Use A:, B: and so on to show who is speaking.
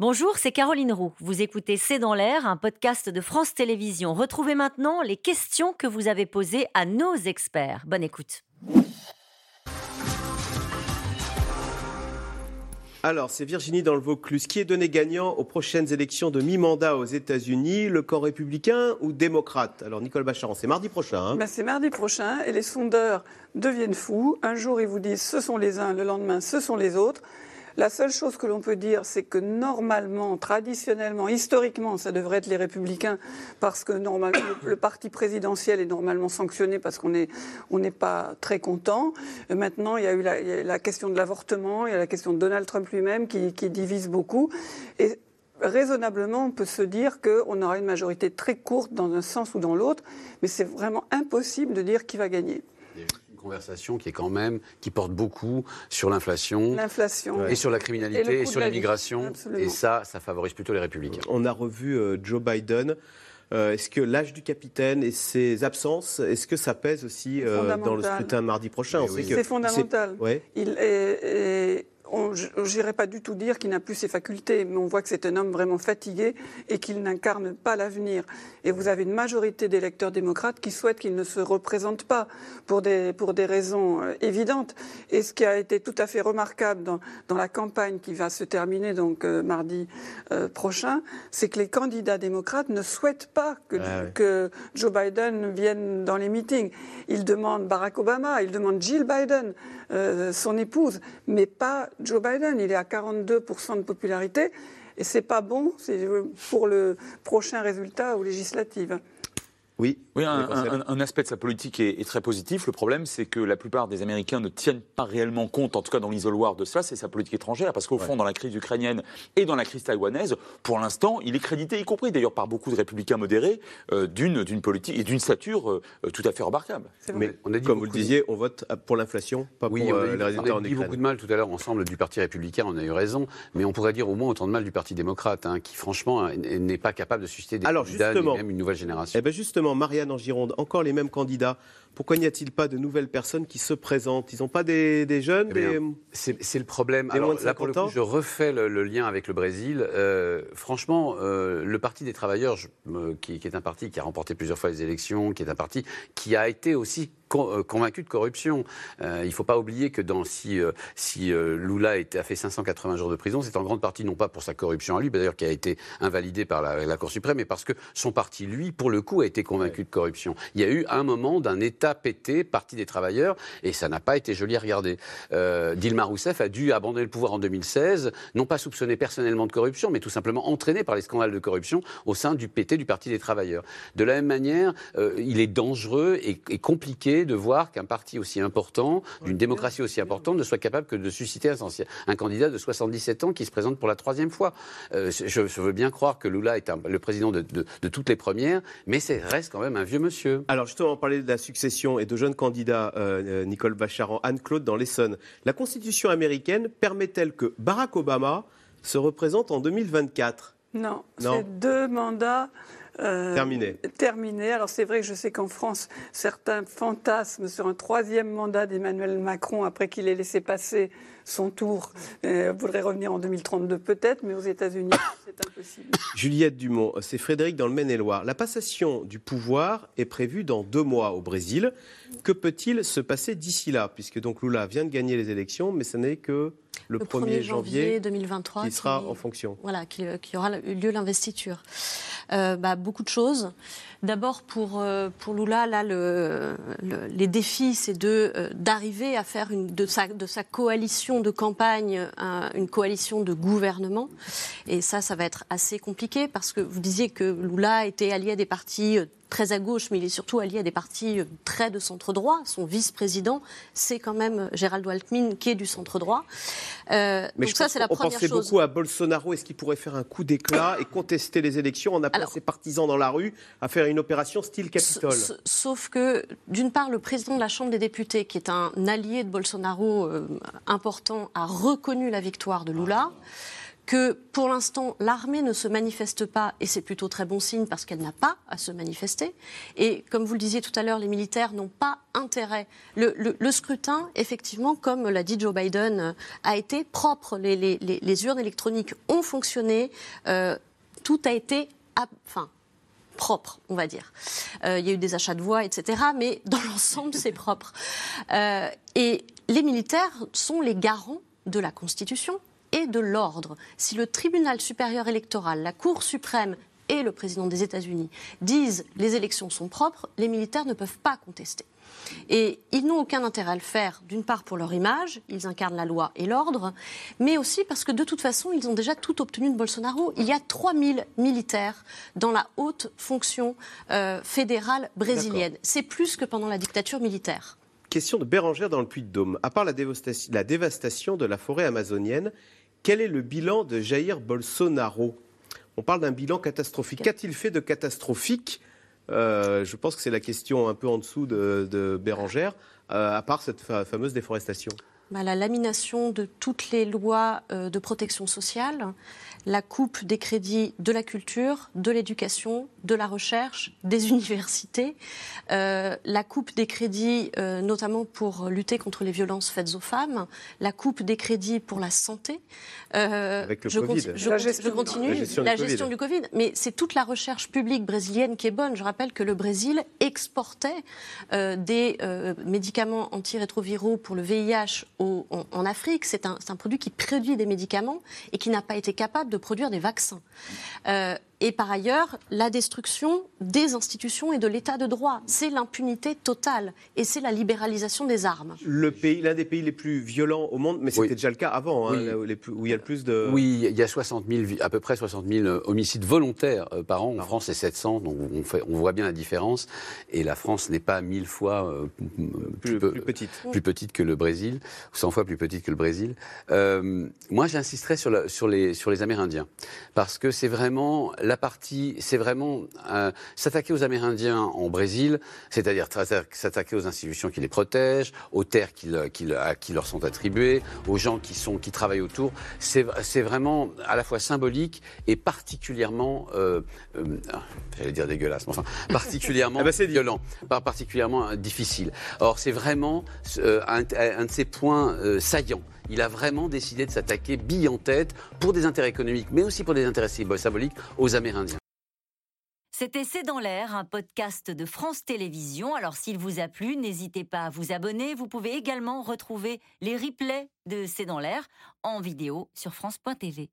A: Bonjour, c'est Caroline Roux. Vous écoutez C'est dans l'air, un podcast de France Télévisions. Retrouvez maintenant les questions que vous avez posées à nos experts. Bonne écoute.
B: Alors, c'est Virginie dans le Vaucluse qui est donné gagnant aux prochaines élections de mi-mandat aux États-Unis, le camp républicain ou démocrate? Alors, Nicole Bacharan, c'est mardi prochain. Hein
C: ben, c'est mardi prochain et les sondeurs deviennent fous. Un jour, ils vous disent ce sont les uns, le lendemain, ce sont les autres. La seule chose que l'on peut dire, c'est que normalement, traditionnellement, historiquement, ça devrait être les républicains, parce que normalement, le, parti présidentiel est normalement sanctionné parce qu'on n'est pas très content. Maintenant, il y a eu la, question de l'avortement, il y a la question de Donald Trump lui-même qui, qui divise beaucoup. Et raisonnablement, on peut se dire qu'on aura une majorité très courte dans un sens ou dans l'autre, mais c'est vraiment impossible de dire qui va gagner
D: conversation qui est quand même, qui porte beaucoup sur l'inflation, et sur la criminalité et, sur l'immigration. Et ça, ça favorise plutôt les républicains.
B: On a revu euh, Joe Biden. Euh, est-ce que l'âge du capitaine et ses absences, est-ce que ça pèse aussi euh, dans le scrutin mardi prochain?
C: C'est fondamental. Il est, je n'irais pas du tout dire qu'il n'a plus ses facultés, mais on voit que c'est un homme vraiment fatigué et qu'il n'incarne pas l'avenir. Et vous avez une majorité d'électeurs démocrates qui souhaitent qu'il ne se représente pas pour des, pour des raisons euh, évidentes. Et ce qui a été tout à fait remarquable dans, dans la campagne qui va se terminer donc euh, mardi euh, prochain, c'est que les candidats démocrates ne souhaitent pas que, ah que Joe Biden vienne dans les meetings. Ils demandent Barack Obama, ils demandent Jill Biden, son épouse, mais pas Joe Biden. Il est à 42% de popularité. Et c'est pas bon pour le prochain résultat aux législatives.
B: Oui.
E: Oui, un, aspect de sa politique est, très positif. Le problème, c'est que la plupart des Américains ne tiennent pas réellement compte, en tout cas dans l'isoloir de cela, c'est sa politique étrangère. Parce qu'au fond, dans la crise ukrainienne et dans la crise taïwanaise, pour l'instant, il est crédité, y compris d'ailleurs par beaucoup de républicains modérés, euh, d'une politique et d'une stature euh, tout à fait remarquable.
B: Mais on a dit comme vous le disiez, on vote pour l'inflation, pas pour euh, les résultats
D: on a dit beaucoup de mal tout à l'heure ensemble du Parti républicain, on a eu raison. Mais on pourrait dire au moins autant de mal du Parti démocrate, hein, qui franchement n'est pas capable de susciter des
B: Alors,
D: candidats, même une nouvelle génération.
B: Eh ben justement, Marianne en Gironde, encore les mêmes candidats. Pourquoi n'y a-t-il pas de nouvelles personnes qui se présentent? Ils n'ont pas des, jeunes
D: eh C'est le problème. Alors, là, pour le coup, je refais le, lien avec le Brésil. Euh, franchement, euh, le Parti des travailleurs, qui, qui, est un parti qui a remporté plusieurs fois les élections, qui est un parti qui a été aussi euh, convaincu de corruption. Euh, il ne faut pas oublier que dans, si, euh, si Lula a fait 580 jours de prison, c'est en grande partie non pas pour sa corruption à lui, d'ailleurs qui a été invalidée par la, Cour suprême, mais parce que son parti, lui, pour le coup, a été convaincu de corruption. Il y a eu un moment d'un État pété, Parti des travailleurs, et ça n'a pas été joli à regarder. Dilma Rousseff a dû abandonner le pouvoir en 2016, non pas soupçonné personnellement de corruption, mais tout simplement entraîné par les scandales de corruption au sein du PT, du Parti des travailleurs. De la même manière, il est dangereux et, et compliqué de voir qu'un parti aussi important, d'une démocratie aussi importante, ne soit capable que de susciter un, un, candidat de 77 ans qui se présente pour la troisième fois. Euh, je, veux bien croire que Lula est le président de, toutes les premières, mais c'est reste quand même un vieux monsieur.
B: Alors justement, on parlait de la succession et de jeunes candidats, euh, euh, Nicole Bacharan, Anne-Claude dans l'Essonne. La Constitution américaine permet-elle que Barack Obama se représente en 2024
C: Non, non. c'est deux mandats
B: euh, terminé.
C: Terminé. Alors c'est vrai que je sais qu'en France, certains fantasment sur un troisième mandat d'Emmanuel Macron après qu'il ait laissé passer son tour. Euh, voudrait revenir en 2032 peut-être, mais aux États-Unis, c'est impossible.
B: Juliette Dumont, c'est Frédéric dans le Maine-et-Loire. La passation du pouvoir est prévue dans deux mois au Brésil. Que peut-il se passer d'ici là? Puisque donc Lula vient de gagner les élections, mais ce n'est que le, 1er, janvier, 2023 qui sera en fonction.
F: Voilà, qui, qui aura lieu l'investiture. Euh, bah, beaucoup de choses. D'abord, pour, euh, pour Lula, là, le, les défis, c'est de, euh, d'arriver à faire une, de, sa, de sa coalition de campagne une coalition de gouvernement. Et ça, ça va être assez compliqué parce que vous disiez que Lula était allié à des partis très à gauche, mais il est surtout allié à des partis euh, très de centre droit. Son vice-président, c'est quand même Gérald Altmin, qui est du centre droit.
B: Euh, mais donc ça, c'est la on pensait beaucoup à Bolsonaro. Est-ce qu'il pourrait faire un coup d'éclat et contester les élections en appelant ses partisans dans la rue à faire une opération style Capitole
F: Sauf que, d'une part, le président de la Chambre des députés, qui est un allié de Bolsonaro euh, important, a reconnu la victoire de Lula que pour l'instant, l'armée ne se manifeste pas, et c'est plutôt très bon signe parce qu'elle n'a pas à se manifester. Et comme vous le disiez tout à l'heure, les militaires n'ont pas intérêt. Le, scrutin, effectivement, comme l'a dit Joe Biden, euh, a été propre. Les, urnes électroniques ont fonctionné. Euh, tout a été, enfin, propre, on va dire. Euh, il y a eu des achats de voix, etc. Mais dans l'ensemble, c'est propre. et les militaires sont les garants de la Constitution et de l'ordre. Si le tribunal supérieur électoral, la Cour suprême et le président des États-Unis disent les élections sont propres, les militaires ne peuvent pas contester. Et ils n'ont aucun intérêt à le faire, d'une part pour leur image, ils incarnent la loi et l'ordre, mais aussi parce que de toute façon, ils ont déjà tout obtenu de Bolsonaro. Il y a 3000 militaires dans la haute fonction euh, fédérale brésilienne. C'est plus que pendant la dictature militaire.
B: Question de Bérangère dans le Puy-de-Dôme. À part la dévastation de la forêt amazonienne, quel est le bilan de Jair Bolsonaro? On parle d'un bilan catastrophique. Qu'a-t-il fait de catastrophique euh, Je pense que c'est la question un peu en dessous de, Bérangère, euh, à part cette fameuse déforestation?
F: Bah, la lamination de toutes les lois euh, de protection sociale, la coupe des crédits de la culture, de l'éducation, de la recherche, des universités, euh, la coupe des crédits euh, notamment pour lutter contre les violences faites aux femmes, la coupe des crédits pour la santé.
B: Euh, Avec le
F: je,
B: COVID.
F: je, je, continue. La gestion, du, COVID. Mais c'est toute la recherche publique brésilienne qui est bonne. Je rappelle que le Brésil exportait des médicaments antirétroviraux pour le VIH en, en, Afrique. C'est un, un produit qui produit des médicaments et qui n'a pas été capable de produire des vaccins. Euh, et par ailleurs, la destruction des institutions et de l'état de droit. C'est l'impunité totale et c'est la libéralisation des armes.
B: Le pays, l'un des pays les plus violents au monde, mais c'était déjà le cas avant, hein, où il y a le plus de.
D: Oui, il y a 60 000, à peu près 60 000 euh, homicides volontaires euh, par an. En France, c'est 700, donc on, fait, on, voit bien la différence. Et la France n'est pas mille fois euh,
B: plus, petite.
D: plus petite que le Brésil, ou 100 fois plus petite que le Brésil. moi, j'insisterai sur, sur, les, sur les Amérindiens, parce que c'est vraiment la partie, c'est vraiment euh, s'attaquer aux Amérindiens en Brésil, c'est-à-dire s'attaquer aux institutions qui les protègent, aux terres qui, qui, leur sont attribuées, aux gens qui, sont, qui travaillent autour. C'est vraiment à la fois symbolique et particulièrement, euh, euh, j'allais dire dégueulasse, mais enfin, particulièrement ah bah, violent, particulièrement difficile. Or, c'est vraiment un, un, de ces points saillants il a vraiment décidé de s'attaquer bille en tête pour des intérêts économiques, mais aussi pour des intérêts symboliques aux Amérindiens.
A: C'était C'est dans l'air, un podcast de France Télévisions. Alors s'il vous a plu, n'hésitez pas à vous abonner. Vous pouvez également retrouver les replays de C'est dans l'air en vidéo sur France.tv.